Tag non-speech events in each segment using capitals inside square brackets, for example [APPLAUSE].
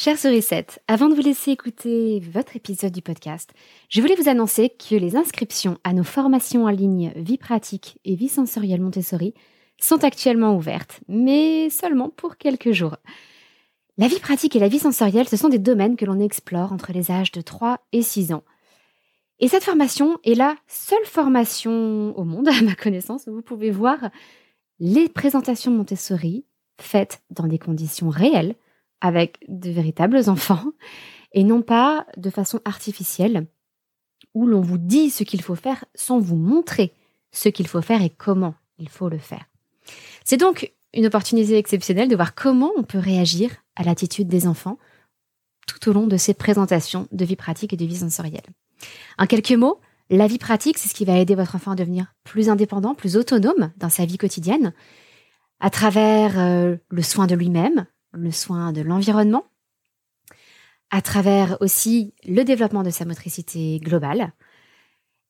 Chers sourissettes, avant de vous laisser écouter votre épisode du podcast, je voulais vous annoncer que les inscriptions à nos formations en ligne Vie pratique et Vie sensorielle Montessori sont actuellement ouvertes, mais seulement pour quelques jours. La vie pratique et la vie sensorielle, ce sont des domaines que l'on explore entre les âges de 3 et 6 ans. Et cette formation est la seule formation au monde, [LAUGHS] à ma connaissance, où vous pouvez voir les présentations Montessori faites dans des conditions réelles, avec de véritables enfants et non pas de façon artificielle où l'on vous dit ce qu'il faut faire sans vous montrer ce qu'il faut faire et comment il faut le faire. C'est donc une opportunité exceptionnelle de voir comment on peut réagir à l'attitude des enfants tout au long de ces présentations de vie pratique et de vie sensorielle. En quelques mots, la vie pratique, c'est ce qui va aider votre enfant à devenir plus indépendant, plus autonome dans sa vie quotidienne, à travers euh, le soin de lui-même, le soin de l'environnement, à travers aussi le développement de sa motricité globale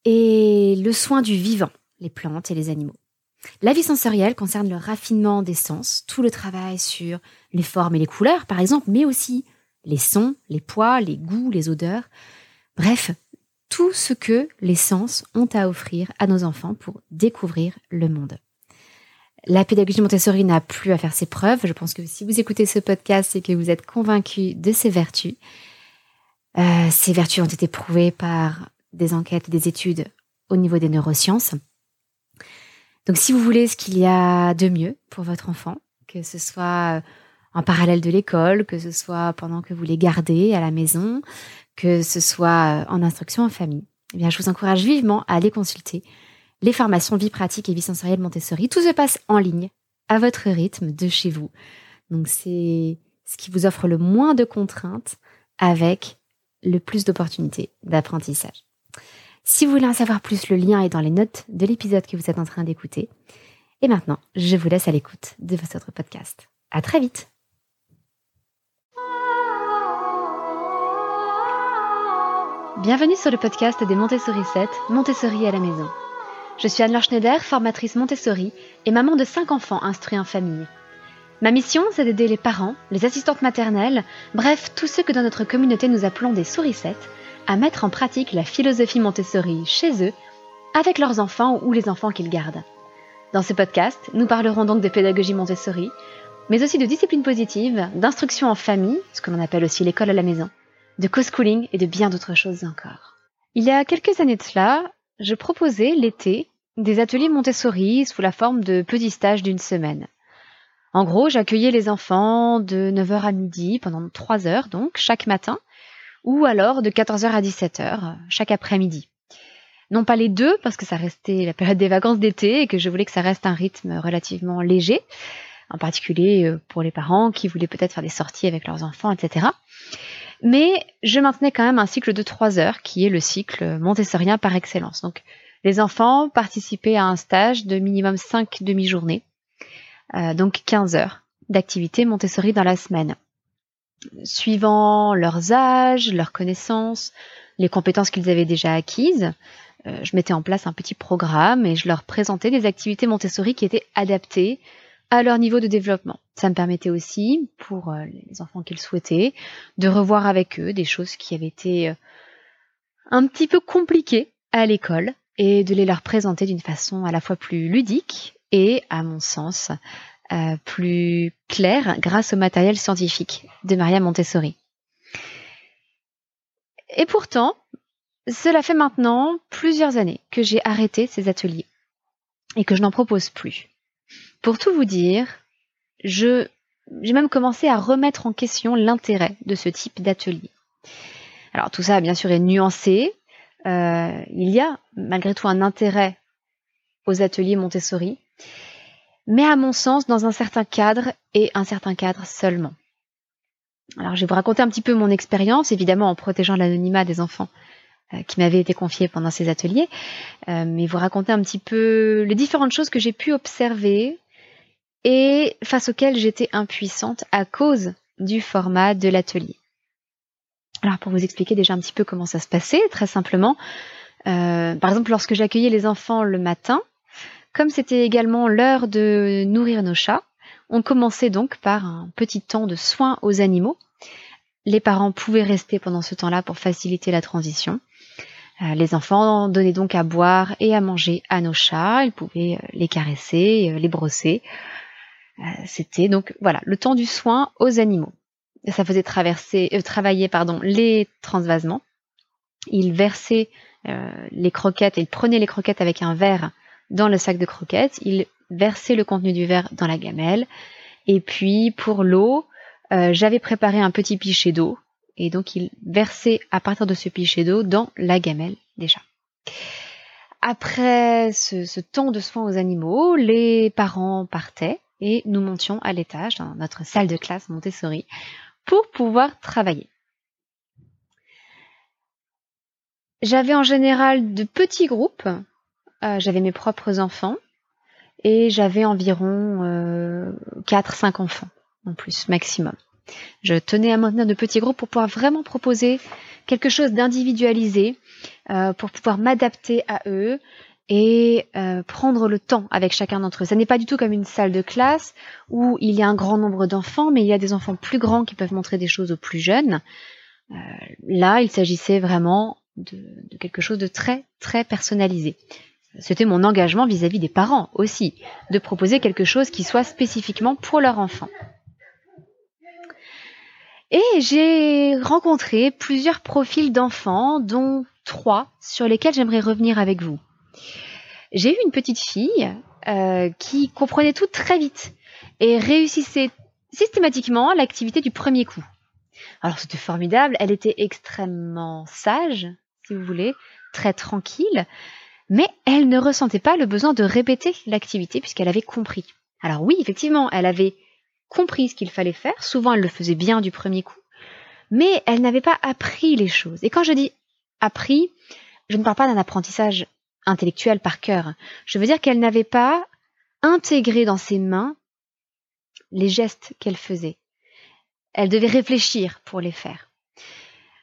et le soin du vivant, les plantes et les animaux. La vie sensorielle concerne le raffinement des sens, tout le travail sur les formes et les couleurs, par exemple, mais aussi les sons, les poids, les goûts, les odeurs, bref, tout ce que les sens ont à offrir à nos enfants pour découvrir le monde. La pédagogie Montessori n'a plus à faire ses preuves. Je pense que si vous écoutez ce podcast, c'est que vous êtes convaincu de ses vertus. Euh, ces vertus ont été prouvées par des enquêtes, des études au niveau des neurosciences. Donc si vous voulez ce qu'il y a de mieux pour votre enfant, que ce soit en parallèle de l'école, que ce soit pendant que vous les gardez à la maison, que ce soit en instruction en famille, eh bien je vous encourage vivement à aller consulter les formations vie pratique et vie sensorielle Montessori. Tout se passe en ligne, à votre rythme, de chez vous. Donc c'est ce qui vous offre le moins de contraintes avec le plus d'opportunités d'apprentissage. Si vous voulez en savoir plus, le lien est dans les notes de l'épisode que vous êtes en train d'écouter. Et maintenant, je vous laisse à l'écoute de votre podcast. À très vite! Bienvenue sur le podcast des Montessori 7, Montessori à la maison. Je suis Anne-Laure Schneider, formatrice Montessori et maman de cinq enfants instruits en famille. Ma mission, c'est d'aider les parents, les assistantes maternelles, bref, tous ceux que dans notre communauté nous appelons des sourissettes, à mettre en pratique la philosophie Montessori chez eux, avec leurs enfants ou les enfants qu'ils gardent. Dans ce podcast, nous parlerons donc de pédagogie Montessori, mais aussi de discipline positive, d'instruction en famille, ce que l'on appelle aussi l'école à la maison, de co-schooling et de bien d'autres choses encore. Il y a quelques années de cela, je proposais l'été des ateliers Montessori sous la forme de petits stages d'une semaine. En gros, j'accueillais les enfants de 9h à midi pendant 3 heures donc chaque matin ou alors de 14h à 17h chaque après-midi. Non pas les deux parce que ça restait la période des vacances d'été et que je voulais que ça reste un rythme relativement léger, en particulier euh, pour les parents qui voulaient peut-être faire des sorties avec leurs enfants, etc. Mais je maintenais quand même un cycle de trois heures, qui est le cycle montessorien par excellence. Donc, les enfants participaient à un stage de minimum cinq demi-journées, euh, donc 15 heures d'activité Montessori dans la semaine. Suivant leurs âges, leurs connaissances, les compétences qu'ils avaient déjà acquises, euh, je mettais en place un petit programme et je leur présentais des activités Montessori qui étaient adaptées à leur niveau de développement. Ça me permettait aussi, pour euh, les enfants qu'ils souhaitaient, de revoir avec eux des choses qui avaient été euh, un petit peu compliquées à l'école et de les leur présenter d'une façon à la fois plus ludique et, à mon sens, euh, plus claire grâce au matériel scientifique de Maria Montessori. Et pourtant, cela fait maintenant plusieurs années que j'ai arrêté ces ateliers et que je n'en propose plus. Pour tout vous dire, j'ai même commencé à remettre en question l'intérêt de ce type d'atelier. Alors tout ça, bien sûr, est nuancé. Euh, il y a malgré tout un intérêt aux ateliers Montessori, mais à mon sens, dans un certain cadre et un certain cadre seulement. Alors je vais vous raconter un petit peu mon expérience, évidemment en protégeant l'anonymat des enfants euh, qui m'avaient été confiés pendant ces ateliers, euh, mais vous raconter un petit peu les différentes choses que j'ai pu observer et face auxquelles j'étais impuissante à cause du format de l'atelier. Alors pour vous expliquer déjà un petit peu comment ça se passait, très simplement, euh, par exemple lorsque j'accueillais les enfants le matin, comme c'était également l'heure de nourrir nos chats, on commençait donc par un petit temps de soins aux animaux les parents pouvaient rester pendant ce temps-là pour faciliter la transition. Euh, les enfants donnaient donc à boire et à manger à nos chats, ils pouvaient euh, les caresser, les brosser. C'était donc voilà le temps du soin aux animaux. Ça faisait traverser, travailler pardon les transvasements. Ils versaient les croquettes, ils prenaient les croquettes avec un verre dans le sac de croquettes, ils versaient le contenu du verre dans la gamelle. Et puis pour l'eau, euh, j'avais préparé un petit pichet d'eau et donc il versait à partir de ce pichet d'eau dans la gamelle des chats. Après ce, temps de soins aux animaux, les parents partaient et nous montions à l'étage dans notre salle de classe Montessori pour pouvoir travailler. J'avais en général de petits groupes, euh, j'avais mes propres enfants et j'avais environ euh, 4-5 enfants en plus, maximum. Je tenais à maintenir de petits groupes pour pouvoir vraiment proposer quelque chose d'individualisé, euh, pour pouvoir m'adapter à eux et euh, prendre le temps avec chacun d'entre eux. Ça n'est pas du tout comme une salle de classe où il y a un grand nombre d'enfants, mais il y a des enfants plus grands qui peuvent montrer des choses aux plus jeunes. Euh, là, il s'agissait vraiment de, de, quelque chose de très très personnalisé. C'était mon engagement vis-à-vis -vis des parents aussi, de proposer quelque chose qui soit spécifiquement pour leur enfant. Et j'ai rencontré plusieurs profils d'enfants, dont trois sur lesquels j'aimerais revenir avec vous. J'ai eu une petite fille euh, qui comprenait tout très vite et réussissait systématiquement l'activité du premier coup. Alors c'était formidable, elle était extrêmement sage, si vous voulez, très tranquille, mais elle ne ressentait pas le besoin de répéter l'activité puisqu'elle avait compris. Alors oui, effectivement, elle avait compris ce qu'il fallait faire, souvent elle le faisait bien du premier coup, mais elle n'avait pas appris les choses. Et quand je dis appris, je ne parle pas d'un apprentissage intellectuel par cœur, je veux dire qu'elle n'avait pas intégré dans ses mains les gestes qu'elle faisait. Elle devait réfléchir pour les faire.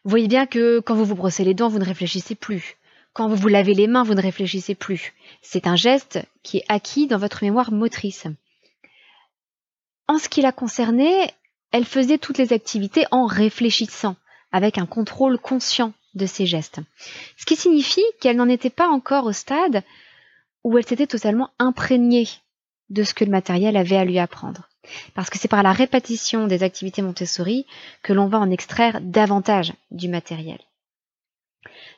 Vous voyez bien que quand vous vous brossez les dents, vous ne réfléchissez plus. Quand vous vous lavez les mains, vous ne réfléchissez plus. C'est un geste qui est acquis dans votre mémoire motrice. En ce qui la concernait, elle faisait toutes les activités en réfléchissant, avec un contrôle conscient de ses gestes. Ce qui signifie qu'elle n'en était pas encore au stade où elle s'était totalement imprégnée de ce que le matériel avait à lui apprendre. Parce que c'est par la répétition des activités Montessori que l'on va en extraire davantage du matériel.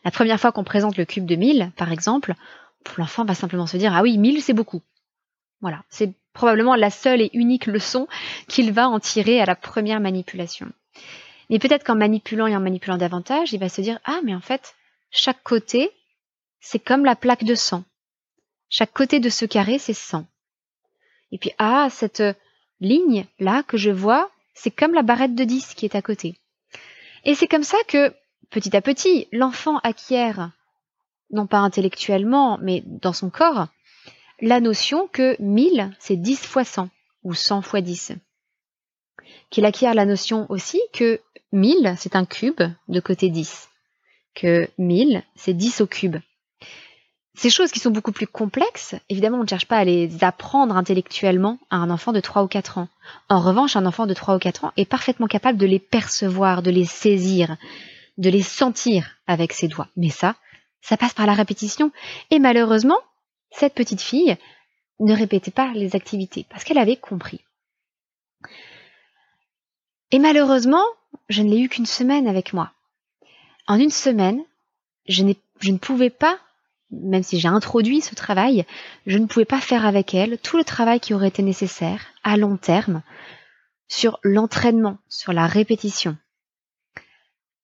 La première fois qu'on présente le cube de 1000, par exemple, l'enfant va simplement se dire Ah oui, 1000 c'est beaucoup. Voilà, c'est probablement la seule et unique leçon qu'il va en tirer à la première manipulation. Mais peut-être qu'en manipulant et en manipulant davantage, il va se dire Ah, mais en fait, chaque côté, c'est comme la plaque de sang. Chaque côté de ce carré, c'est 100. Et puis, ah, cette ligne là que je vois, c'est comme la barrette de 10 qui est à côté. Et c'est comme ça que, petit à petit, l'enfant acquiert, non pas intellectuellement, mais dans son corps, la notion que 1000, c'est 10 fois 100 ou 100 fois 10. Qu'il acquiert la notion aussi que 1000, c'est un cube de côté 10. Que 1000, c'est 10 au cube. Ces choses qui sont beaucoup plus complexes, évidemment, on ne cherche pas à les apprendre intellectuellement à un enfant de 3 ou 4 ans. En revanche, un enfant de 3 ou 4 ans est parfaitement capable de les percevoir, de les saisir, de les sentir avec ses doigts. Mais ça, ça passe par la répétition. Et malheureusement, cette petite fille ne répétait pas les activités parce qu'elle avait compris. Et malheureusement, je ne l'ai eu qu'une semaine avec moi. En une semaine, je, ne pouvais pas, même si j'ai introduit ce travail, je ne pouvais pas faire avec elle tout le travail qui aurait été nécessaire à long terme sur l'entraînement, sur la répétition.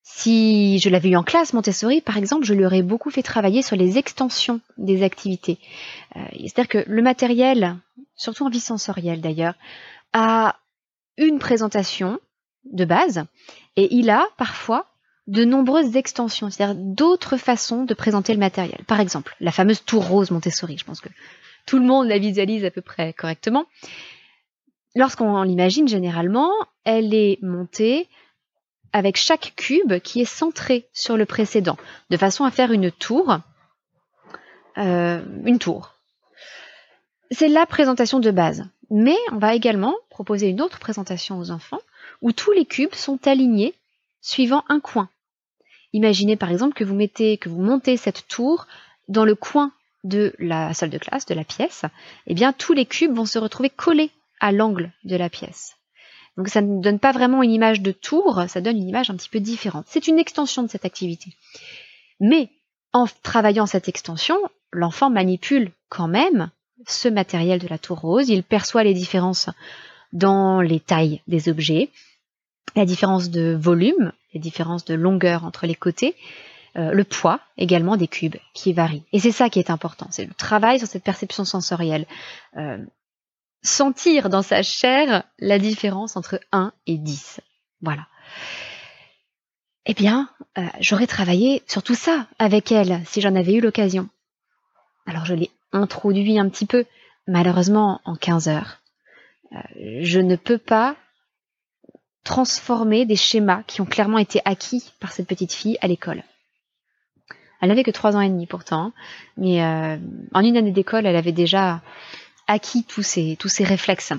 Si je l'avais eu en classe Montessori, par exemple, je lui aurais beaucoup fait travailler sur les extensions des activités. Euh, c'est-à-dire que le matériel, surtout en vie sensorielle d'ailleurs, a une présentation de base et il a parfois de nombreuses extensions, c'est-à-dire d'autres façons de présenter le matériel. Par exemple, la fameuse tour rose Montessori, je pense que tout le monde la visualise à peu près correctement. Lorsqu'on l'imagine généralement, elle est montée avec chaque cube qui est centré sur le précédent, de façon à faire une tour. Euh, une tour. C'est la présentation de base. Mais on va également proposer une autre présentation aux enfants où tous les cubes sont alignés suivant un coin. Imaginez par exemple que vous mettez, que vous montez cette tour dans le coin de la salle de classe, de la pièce, eh bien tous les cubes vont se retrouver collés à l'angle de la pièce. Donc ça ne donne pas vraiment une image de tour, ça donne une image un petit peu différente. C'est une extension de cette activité. Mais en travaillant cette extension, l'enfant manipule quand même ce matériel de la tour rose, il perçoit les différences dans les tailles des objets, la différence de volume, les différences de longueur entre les côtés, euh, le poids également des cubes qui varient. Et c'est ça qui est important, c'est le travail sur cette perception sensorielle. Euh, sentir dans sa chair la différence entre 1 et 10. Voilà. Eh bien, euh, j'aurais travaillé sur tout ça avec elle si j'en avais eu l'occasion. Alors je l'ai introduit un petit peu, malheureusement en 15 heures. je ne peux pas transformer des schémas qui ont clairement été acquis par cette petite fille à l'école. Elle n'avait que trois ans et demi pourtant, mais euh, en une année d'école, elle avait déjà acquis tous ces, tous ces réflexes. Euh,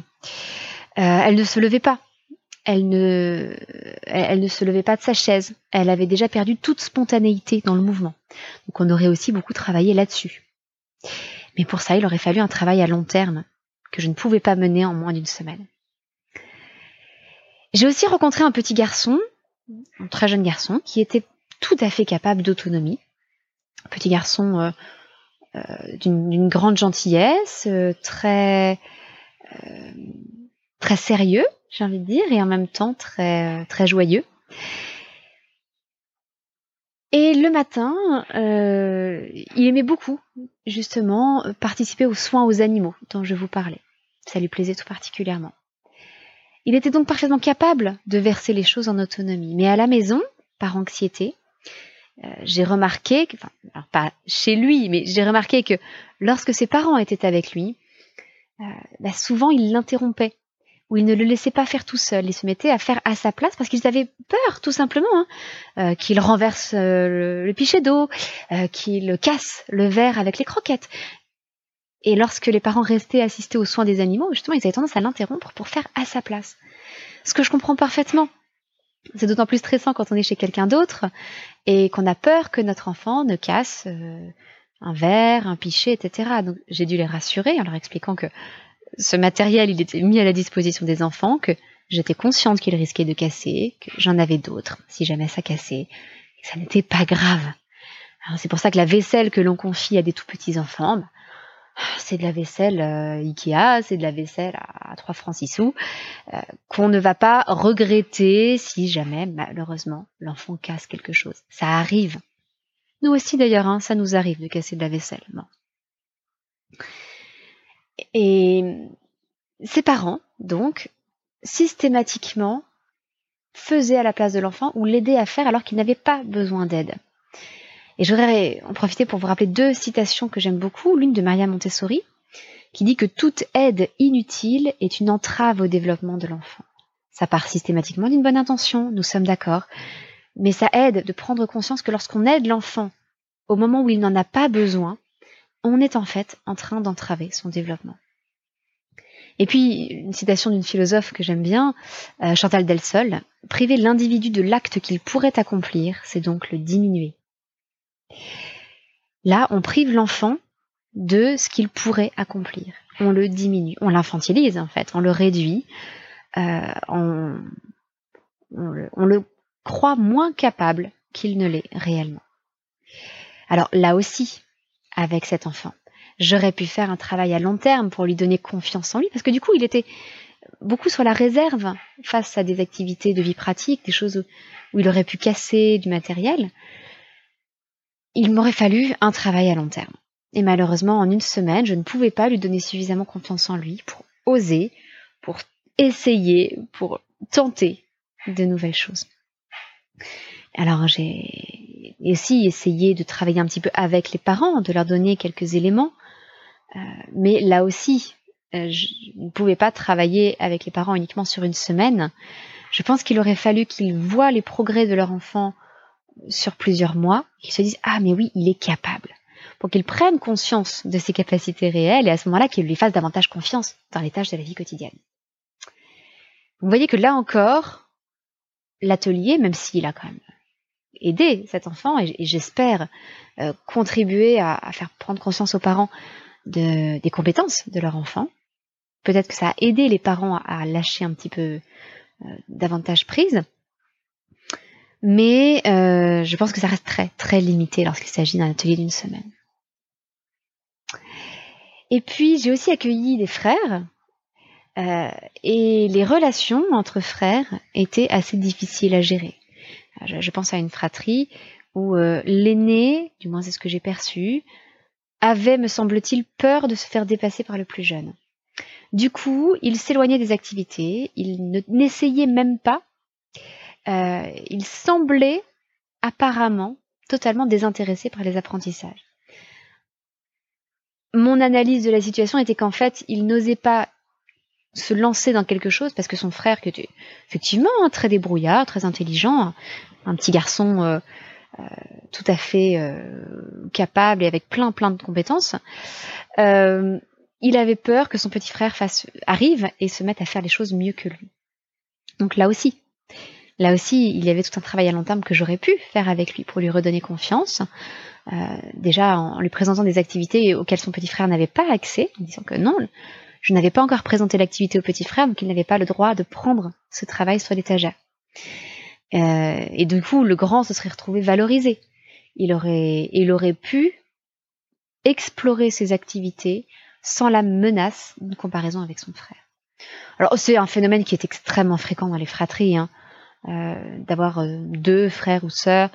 elle ne se levait pas. Elle ne, elle ne se levait pas de sa chaise. Elle avait déjà perdu toute spontanéité dans le mouvement. Donc on aurait aussi beaucoup travaillé là-dessus. Mais pour ça, il aurait fallu un travail à long terme que je ne pouvais pas mener en moins d'une semaine. J'ai aussi rencontré un petit garçon, un très jeune garçon, qui était tout à fait capable d'autonomie petit garçon euh, euh, d'une grande gentillesse, euh, très très sérieux, j'ai envie de dire, et en même temps très très joyeux. Et le matin, il aimait beaucoup, justement, participer aux soins aux animaux dont je vous parlais. Ça lui plaisait tout particulièrement. Il était donc parfaitement capable de verser les choses en autonomie. Mais à la maison, par anxiété, euh, j'ai remarqué, enfin, pas chez lui, mais j'ai remarqué que lorsque ses parents étaient avec lui, euh, bah, souvent il l'interrompait ou il ne le laissait pas faire tout seul. Il se mettait à faire à sa place parce qu'ils avaient peur, tout simplement, hein, euh, qu'il renverse le, pichet d'eau, qu'il casse le verre avec les croquettes. Et lorsque les parents restaient assistés aux soins des animaux, justement, ils avaient tendance à l'interrompre pour faire à sa place. Ce que je comprends parfaitement. C'est d'autant plus stressant quand on est chez quelqu'un d'autre et qu'on a peur que notre enfant ne casse euh, un verre, un pichet, etc. Donc j'ai dû les rassurer en leur expliquant que ce matériel, il était mis à la disposition des enfants, que j'étais consciente qu'il risquait de casser, que j'en avais d'autres si jamais ça cassait, ça n'était pas grave. C'est pour ça que la vaisselle que l'on confie à des tout petits enfants, bah, c'est de la vaisselle euh, Ikea, c'est de la vaisselle à, 3 francs 6 sous, euh, qu'on ne va pas regretter si jamais, malheureusement, l'enfant casse quelque chose. Ça arrive. Nous aussi d'ailleurs, hein, ça nous arrive de casser de la vaisselle. Et ses parents, donc, systématiquement, faisaient à la place de l'enfant ou l'aidaient à faire alors qu'il n'avait pas besoin d'aide. Et je voudrais en profiter pour vous rappeler deux citations que j'aime beaucoup. L'une de Maria Montessori, qui dit que toute aide inutile est une entrave au développement de l'enfant. Ça part systématiquement d'une bonne intention, nous sommes d'accord, mais ça aide de prendre conscience que lorsqu'on aide l'enfant au moment où il n'en a pas besoin, on est en fait en train d'entraver son développement. Et puis, une citation d'une philosophe que j'aime bien, euh, Chantal Delsol, priver l'individu de l'acte qu'il pourrait accomplir, c'est donc le diminuer. Là, on prive l'enfant de ce qu'il pourrait accomplir. On le diminue, on l'infantilise en fait, on le réduit, euh, on, le, croit moins capable qu'il ne l'est réellement. Alors là aussi, avec cet enfant, j'aurais pu faire un travail à long terme pour lui donner confiance en lui, parce que du coup, il était beaucoup sur la réserve face à des activités de vie pratique, des choses où il aurait pu casser du matériel il m'aurait fallu un travail à long terme. Et malheureusement, en une semaine, je ne pouvais pas lui donner suffisamment confiance en lui pour oser, pour essayer, pour tenter de nouvelles choses. Alors j'ai aussi essayé de travailler un petit peu avec les parents, de leur donner quelques éléments, euh, mais là aussi, euh, je ne pouvais pas travailler avec les parents uniquement sur une semaine. Je pense qu'il aurait fallu qu'ils voient les progrès de leur enfant sur plusieurs mois, qu'ils se disent ah mais oui, il est capable, pour qu'ils prennent conscience de ses capacités réelles et à ce moment-là qu'ils lui fassent davantage confiance dans les tâches de la vie quotidienne. Vous voyez que là encore, l'atelier, même s'il a quand même aidé cet enfant, et, j'espère euh, contribuer à, faire prendre conscience aux parents de, des compétences de leur enfant. Peut-être que ça a aidé les parents à, lâcher un petit peu euh, davantage prise. Mais euh, je pense que ça reste très très limité lorsqu'il s'agit d'un atelier d'une semaine. Et puis j'ai aussi accueilli des frères euh, et les relations entre frères étaient assez difficiles à gérer. Je, pense à une fratrie où euh, l'aîné, du moins c'est ce que j'ai perçu, avait, me semble-t-il, peur de se faire dépasser par le plus jeune. Du coup, il s'éloignait des activités, il n'essayait même pas, euh, il semblait apparemment totalement désintéressé par les apprentissages. Mon analyse de la situation était qu'en fait, il n'osait pas se lancer dans quelque chose parce que son frère, qui était effectivement très débrouillard, très intelligent, un petit garçon euh, euh, tout à fait capable et avec plein plein de compétences, il avait peur que son petit frère fasse, arrive et se mette à faire les choses mieux que lui. Donc là aussi, là aussi, il y avait tout un travail à long terme que j'aurais pu faire avec lui pour lui redonner confiance. déjà en lui présentant des activités auxquelles son petit frère n'avait pas accès, en disant que non, je n'avais pas encore présenté l'activité au petit frère, donc il n'avait pas le droit de prendre ce travail sur l'étagère. Euh, et du coup, le grand se serait retrouvé valorisé. Il aurait, pu explorer ses activités sans la menace d'une comparaison avec son frère. Alors c'est un phénomène qui est extrêmement fréquent dans les fratries, hein, euh, d'avoir euh, deux frères ou sœurs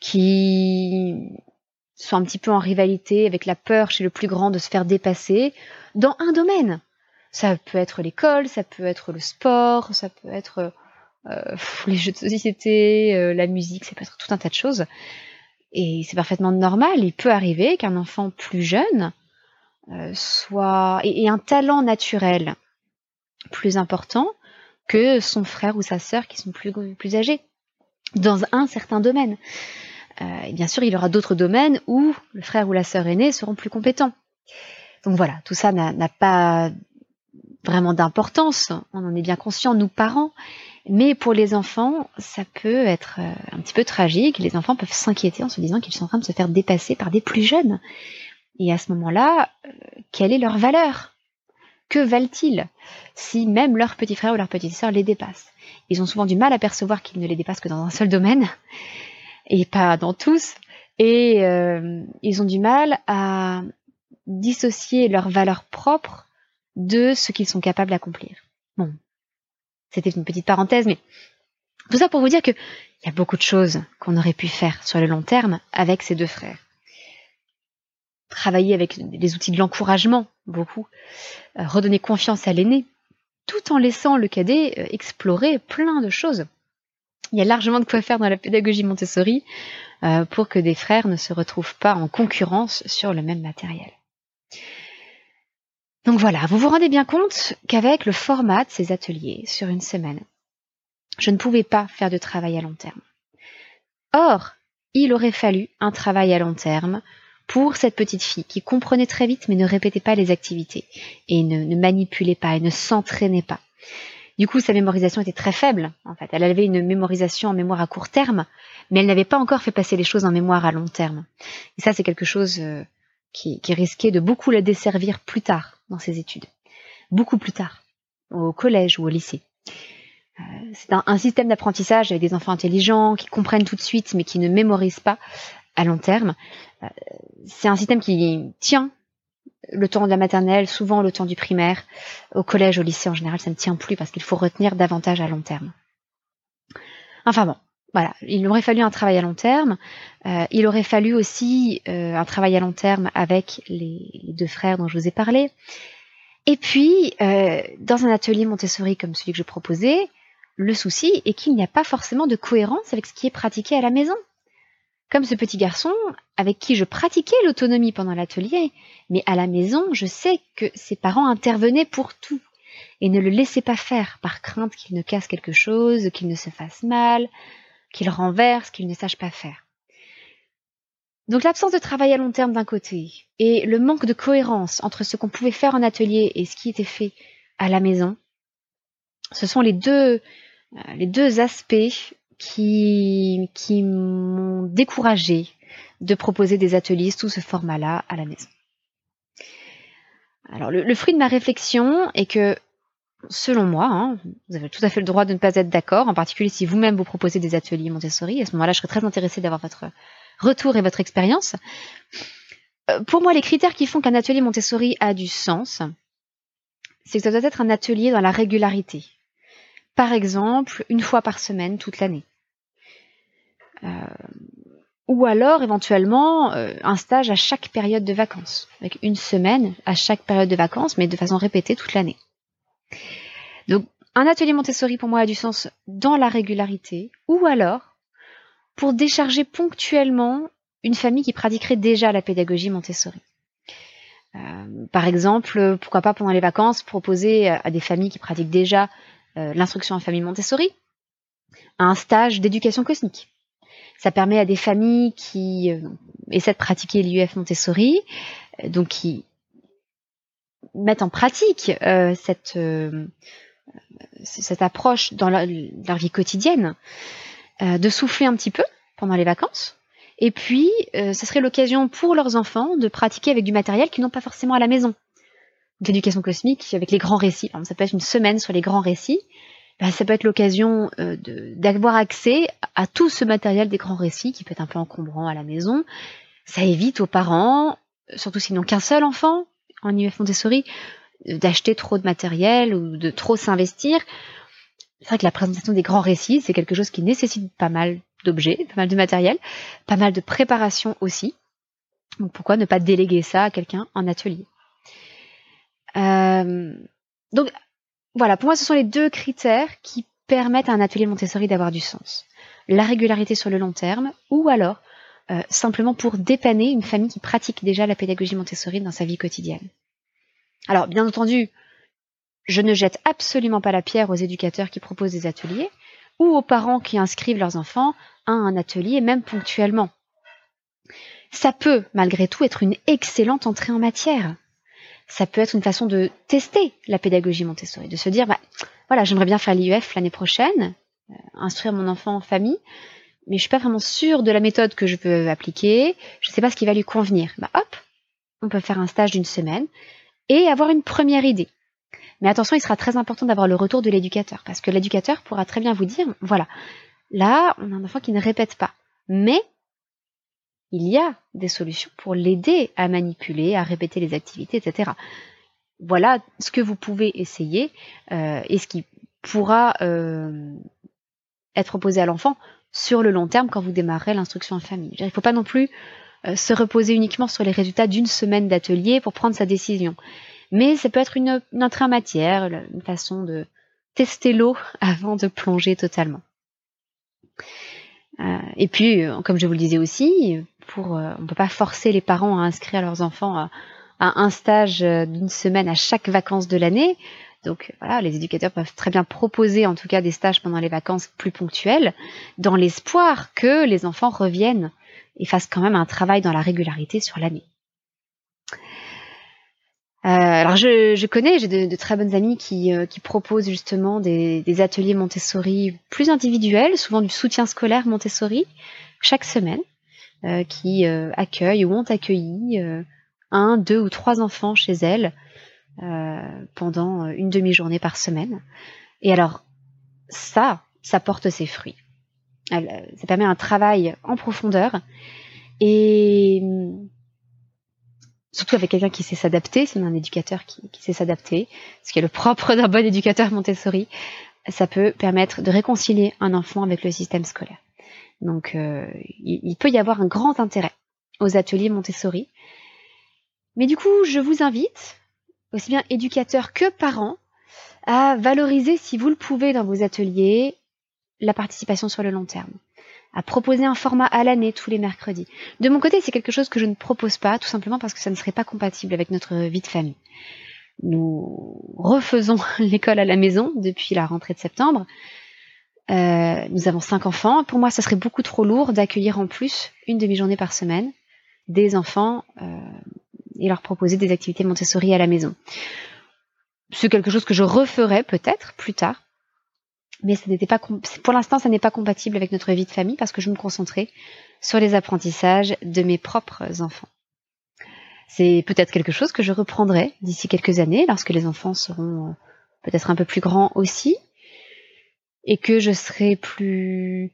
qui sont un petit peu en rivalité avec la peur chez le plus grand de se faire dépasser dans un domaine. Ça peut être l'école, ça peut être le sport, ça peut être euh, les jeux de société, euh, la musique, ça peut être tout un tas de choses. Et c'est parfaitement normal. Il peut arriver qu'un enfant plus jeune euh, soit ait un talent naturel plus important que son frère ou sa sœur qui sont plus, âgés dans un certain domaine. et bien sûr, il y aura d'autres domaines où le frère ou la sœur aînée seront plus compétents. Donc voilà, tout ça n'a pas vraiment d'importance, on en est bien conscient, nous parents, mais pour les enfants, ça peut être euh, un petit peu tragique, les enfants peuvent s'inquiéter en se disant qu'ils sont en train de se faire dépasser par des plus jeunes. Et à ce moment-là, euh, quelle est leur valeur? Que valent-ils si même leur petit frère ou leur petite sœur les dépassent? Ils ont souvent du mal à percevoir qu'ils ne les dépassent que dans un seul domaine, [LAUGHS] et pas dans tous, et euh, ils ont du mal à dissocier leur valeur propre de ce qu'ils sont capables d'accomplir. Bon, c'était une petite parenthèse, mais tout ça pour vous dire qu'il y a beaucoup de choses qu'on aurait pu faire sur le long terme avec ces deux frères. Travailler avec les outils de l'encouragement, beaucoup. Euh, redonner confiance à l'aîné, tout en laissant le cadet euh, explorer plein de choses. Il y a largement de quoi faire dans la pédagogie Montessori euh, pour que des frères ne se retrouvent pas en concurrence sur le même matériel. Donc voilà, vous vous rendez bien compte qu'avec le format de ces ateliers sur une semaine, je ne pouvais pas faire de travail à long terme. Or, il aurait fallu un travail à long terme pour cette petite fille qui comprenait très vite mais ne répétait pas les activités et ne, manipulait pas et ne s'entraînait pas. Du coup, sa mémorisation était très faible, en fait. Elle avait une mémorisation en mémoire à court terme, mais elle n'avait pas encore fait passer les choses en mémoire à long terme. Et ça, c'est quelque chose euh, qui, risquait de beaucoup la desservir plus tard dans ses études, beaucoup plus tard, au collège ou au lycée. Euh, c'est un, système d'apprentissage avec des enfants intelligents qui comprennent tout de suite mais qui ne mémorisent pas à long terme. Euh, c'est un système qui tient le temps de la maternelle, souvent le temps du primaire. Au collège, au lycée en général, ça ne tient plus parce qu'il faut retenir davantage à long terme. Enfin bon, voilà, il aurait fallu un travail à long terme. Euh, il aurait fallu aussi euh, un travail à long terme avec les, deux frères dont je vous ai parlé. Et puis, dans un atelier Montessori comme celui que je proposais, le souci est qu'il n'y a pas forcément de cohérence avec ce qui est pratiqué à la maison. Comme ce petit garçon avec qui je pratiquais l'autonomie pendant l'atelier, mais à la maison, je sais que ses parents intervenaient pour tout et ne le laissaient pas faire par crainte qu'il ne casse quelque chose, qu'il ne se fasse mal, qu'il renverse, qu'il ne sache pas faire. Donc l'absence de travail à long terme d'un côté et le manque de cohérence entre ce qu'on pouvait faire en atelier et ce qui était fait à la maison, ce sont les deux, euh, les deux aspects qui, m'ont découragé de proposer des ateliers sous ce format-là à la maison. Alors le, fruit de ma réflexion est que, selon moi, hein, vous avez tout à fait le droit de ne pas être d'accord, en particulier si vous-même vous proposez des ateliers Montessori. À ce moment-là, je serais très intéressée d'avoir votre retour et votre expérience. Euh, pour moi, les critères qui font qu'un atelier Montessori a du sens, c'est que ça doit être un atelier dans la régularité. Par exemple, une fois par semaine, toute l'année. Euh, ou alors éventuellement euh, un stage à chaque période de vacances, avec une semaine à chaque période de vacances, mais de façon répétée toute l'année. Donc un atelier Montessori pour moi a du sens dans la régularité, ou alors pour décharger ponctuellement une famille qui pratiquerait déjà la pédagogie Montessori. Euh, par exemple, pourquoi pas pendant les vacances proposer à des familles qui pratiquent déjà euh, l'instruction en famille Montessori un stage d'éducation cosmique. Ça permet à des familles qui euh, essaient de pratiquer l'IUF Montessori, donc qui mettent en pratique cette, cette approche dans leur, vie quotidienne, de souffler un petit peu pendant les vacances, et puis, euh, ce serait l'occasion pour leurs enfants de pratiquer avec du matériel qu'ils n'ont pas forcément à la maison. L'éducation cosmique avec les grands récits. ça peut être une semaine sur les grands récits. Ben, ça peut être l'occasion euh, d'avoir accès à tout ce matériel des grands récits qui peut être un peu encombrant à la maison. Ça évite aux parents, surtout s'ils n'ont qu'un seul enfant en IEF Montessori, euh, d'acheter trop de matériel ou de trop s'investir. C'est vrai que la présentation des grands récits, c'est quelque chose qui nécessite pas mal d'objets, pas mal de matériel, pas mal de préparation aussi. Donc pourquoi ne pas déléguer ça à quelqu'un en atelier? Euh, Donc voilà, pour moi ce sont les deux critères qui permettent à un atelier Montessori d'avoir du sens. La régularité sur le long terme ou alors euh, simplement pour dépanner une famille qui pratique déjà la pédagogie Montessori dans sa vie quotidienne. Alors bien entendu, je ne jette absolument pas la pierre aux éducateurs qui proposent des ateliers ou aux parents qui inscrivent leurs enfants à un atelier, même ponctuellement. Ça peut, malgré tout, être une excellente entrée en matière. Ça peut être une façon de tester la pédagogie Montessori, de se dire, bah, voilà, j'aimerais bien faire l'IUF l'année prochaine, euh, instruire mon enfant en famille, mais je suis pas vraiment sûre de la méthode que je veux appliquer, je ne sais pas ce qui va lui convenir. Bah, hop, on peut faire un stage d'une semaine et avoir une première idée. Mais attention, il sera très important d'avoir le retour de l'éducateur, parce que l'éducateur pourra très bien vous dire, voilà, là, on a un enfant qui ne répète pas. Mais il y a des solutions pour l'aider à manipuler, à répéter les activités, etc. Voilà ce que vous pouvez essayer euh, et ce qui pourra euh, être proposé à l'enfant sur le long terme quand vous démarrerez l'instruction en famille. Il ne faut pas non plus euh, se reposer uniquement sur les résultats d'une semaine d'atelier pour prendre sa décision mais ça peut être une, entrée en matière, une façon de tester l'eau [LAUGHS] avant de plonger totalement. Et puis, comme je vous le disais aussi, pour, euh, on ne peut pas forcer les parents à inscrire leurs enfants à, un stage d'une semaine à chaque vacances de l'année. Donc voilà, les éducateurs peuvent très bien proposer en tout cas des stages pendant les vacances plus ponctuels, dans l'espoir que les enfants reviennent et fassent quand même un travail dans la régularité sur l'année. Euh, alors je, connais, j'ai de, très bonnes amies qui, euh, proposent justement des, ateliers Montessori plus individuels, souvent du soutien scolaire Montessori chaque semaine, euh, qui accueillent ou ont accueilli un, deux ou trois enfants chez elles pendant une demi-journée par semaine. Et alors ça, ça porte ses fruits. Ça permet un travail en profondeur et surtout avec quelqu'un qui sait s'adapter, c'est un éducateur qui, sait s'adapter, ce qui est le propre d'un bon éducateur Montessori, ça peut permettre de réconcilier un enfant avec le système scolaire. Donc euh, il, peut y avoir un grand intérêt aux ateliers Montessori. Mais du coup, je vous invite, aussi bien éducateurs que parents, à valoriser, si vous le pouvez dans vos ateliers, la participation sur le long terme à proposer un format à l'année tous les mercredis. De mon côté, c'est quelque chose que je ne propose pas, tout simplement parce que ça ne serait pas compatible avec notre vie de famille. Nous refaisons [LAUGHS] l'école à la maison depuis la rentrée de septembre. Euh, nous avons cinq enfants. Pour moi, ça serait beaucoup trop lourd d'accueillir en plus une demi-journée par semaine des enfants euh, et leur proposer des activités Montessori à la maison. C'est quelque chose que je referai peut-être plus tard, Mais ça n'était pas, pour l'instant, ça n'est pas compatible avec notre vie de famille parce que je me concentrais sur les apprentissages de mes propres enfants. C'est peut-être quelque chose que je reprendrai d'ici quelques années lorsque les enfants seront euh, peut-être un peu plus grands aussi et que je serai plus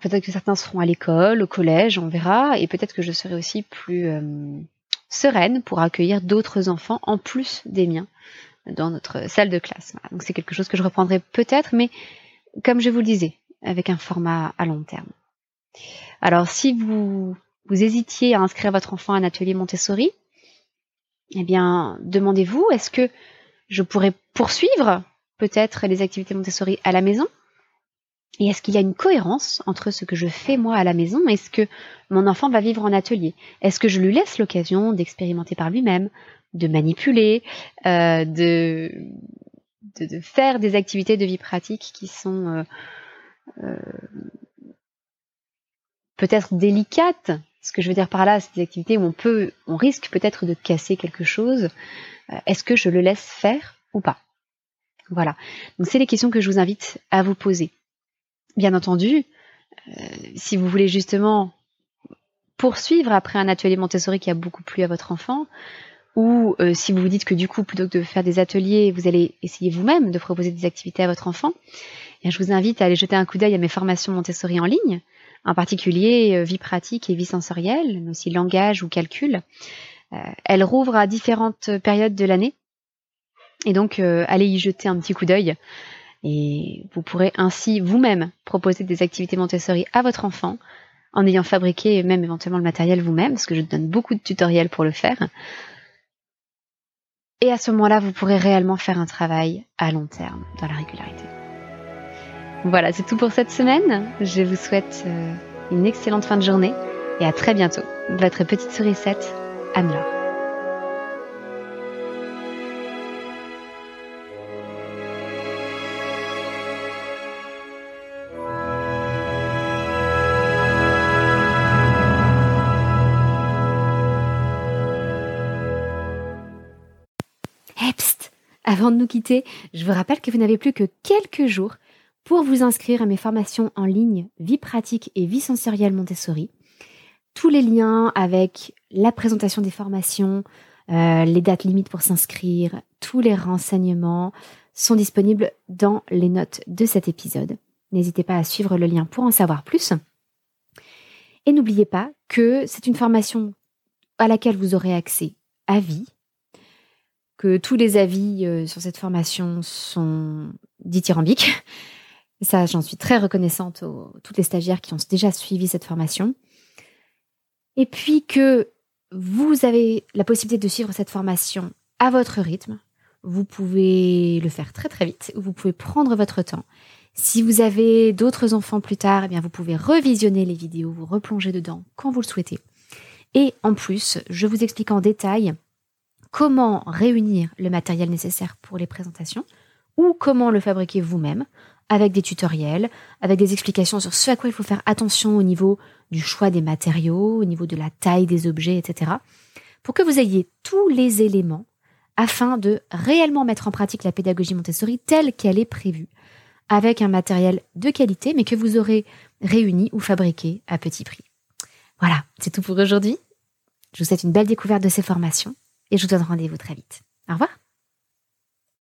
peut-être que certains seront à l'école, au collège, on verra et peut-être que je serai aussi plus euh, sereine pour accueillir d'autres enfants en plus des miens dans notre salle de classe. Donc c'est quelque chose que je reprendrai peut-être, mais comme je vous le disais, avec un format à long terme. Alors si vous, vous hésitiez à inscrire votre enfant à un atelier Montessori, eh bien demandez-vous, est-ce que je pourrais poursuivre peut-être les activités Montessori à la maison? Et est-ce qu'il y a une cohérence entre ce que je fais moi à la maison et ce que mon enfant va vivre en atelier? Est-ce que je lui laisse l'occasion d'expérimenter par lui-même, de manipuler, euh, de, faire des activités de vie pratique qui sont euh, euh, peut-être délicates? Ce que je veux dire par là, c'est des activités où on peut, on risque peut-être de casser quelque chose. Est-ce que je le laisse faire ou pas? Voilà. Donc c'est les questions que je vous invite à vous poser. Bien entendu, euh, si vous voulez justement poursuivre après un atelier Montessori qui a beaucoup plu à votre enfant, ou euh, si vous vous dites que du coup, plutôt que de faire des ateliers, vous allez essayer vous-même de proposer des activités à votre enfant, eh je vous invite à aller jeter un coup d'œil à mes formations Montessori en ligne, en particulier euh, vie pratique et vie sensorielle, mais aussi langage ou calcul. elles rouvrent à différentes périodes de l'année, et donc allez y jeter un petit coup d'œil. Et vous pourrez ainsi vous-même proposer des activités Montessori à votre enfant en ayant fabriqué même éventuellement le matériel vous-même, parce que je donne beaucoup de tutoriels pour le faire. Et à ce moment-là, vous pourrez réellement faire un travail à long terme dans la régularité. Voilà, c'est tout pour cette semaine. Je vous souhaite euh, une excellente fin de journée et à très bientôt. Votre petite sourisette, Anne-Laure. Avant de nous quitter, je vous rappelle que vous n'avez plus que quelques jours pour vous inscrire à mes formations en ligne Vie pratique et vie sensorielle Montessori. Tous les liens avec la présentation des formations, euh, les dates limites pour s'inscrire, tous les renseignements sont disponibles dans les notes de cet épisode. N'hésitez pas à suivre le lien pour en savoir plus. Et n'oubliez pas que c'est une formation à laquelle vous aurez accès à vie, que tous les avis euh, sur cette formation sont dithyrambiques. Et ça, j'en suis très reconnaissante aux toutes les stagiaires qui ont déjà suivi cette formation. Et puis que vous avez la possibilité de suivre cette formation à votre rythme. Vous pouvez le faire très très vite. Vous pouvez prendre votre temps. Si vous avez d'autres enfants plus tard, eh bien vous pouvez revisionner les vidéos, vous replonger dedans quand vous le souhaitez. Et en plus, je vous explique en détail comment réunir le matériel nécessaire pour les présentations ou comment le fabriquer vous-même avec des tutoriels, avec des explications sur ce à quoi il faut faire attention au niveau du choix des matériaux, au niveau de la taille des objets, etc. Pour que vous ayez tous les éléments afin de réellement mettre en pratique la pédagogie Montessori telle qu'elle est prévue, avec un matériel de qualité, mais que vous aurez réuni ou fabriqué à petit prix. Voilà, c'est tout pour aujourd'hui. Je vous souhaite une belle découverte de ces formations et je vous donne rendez-vous très vite. Au revoir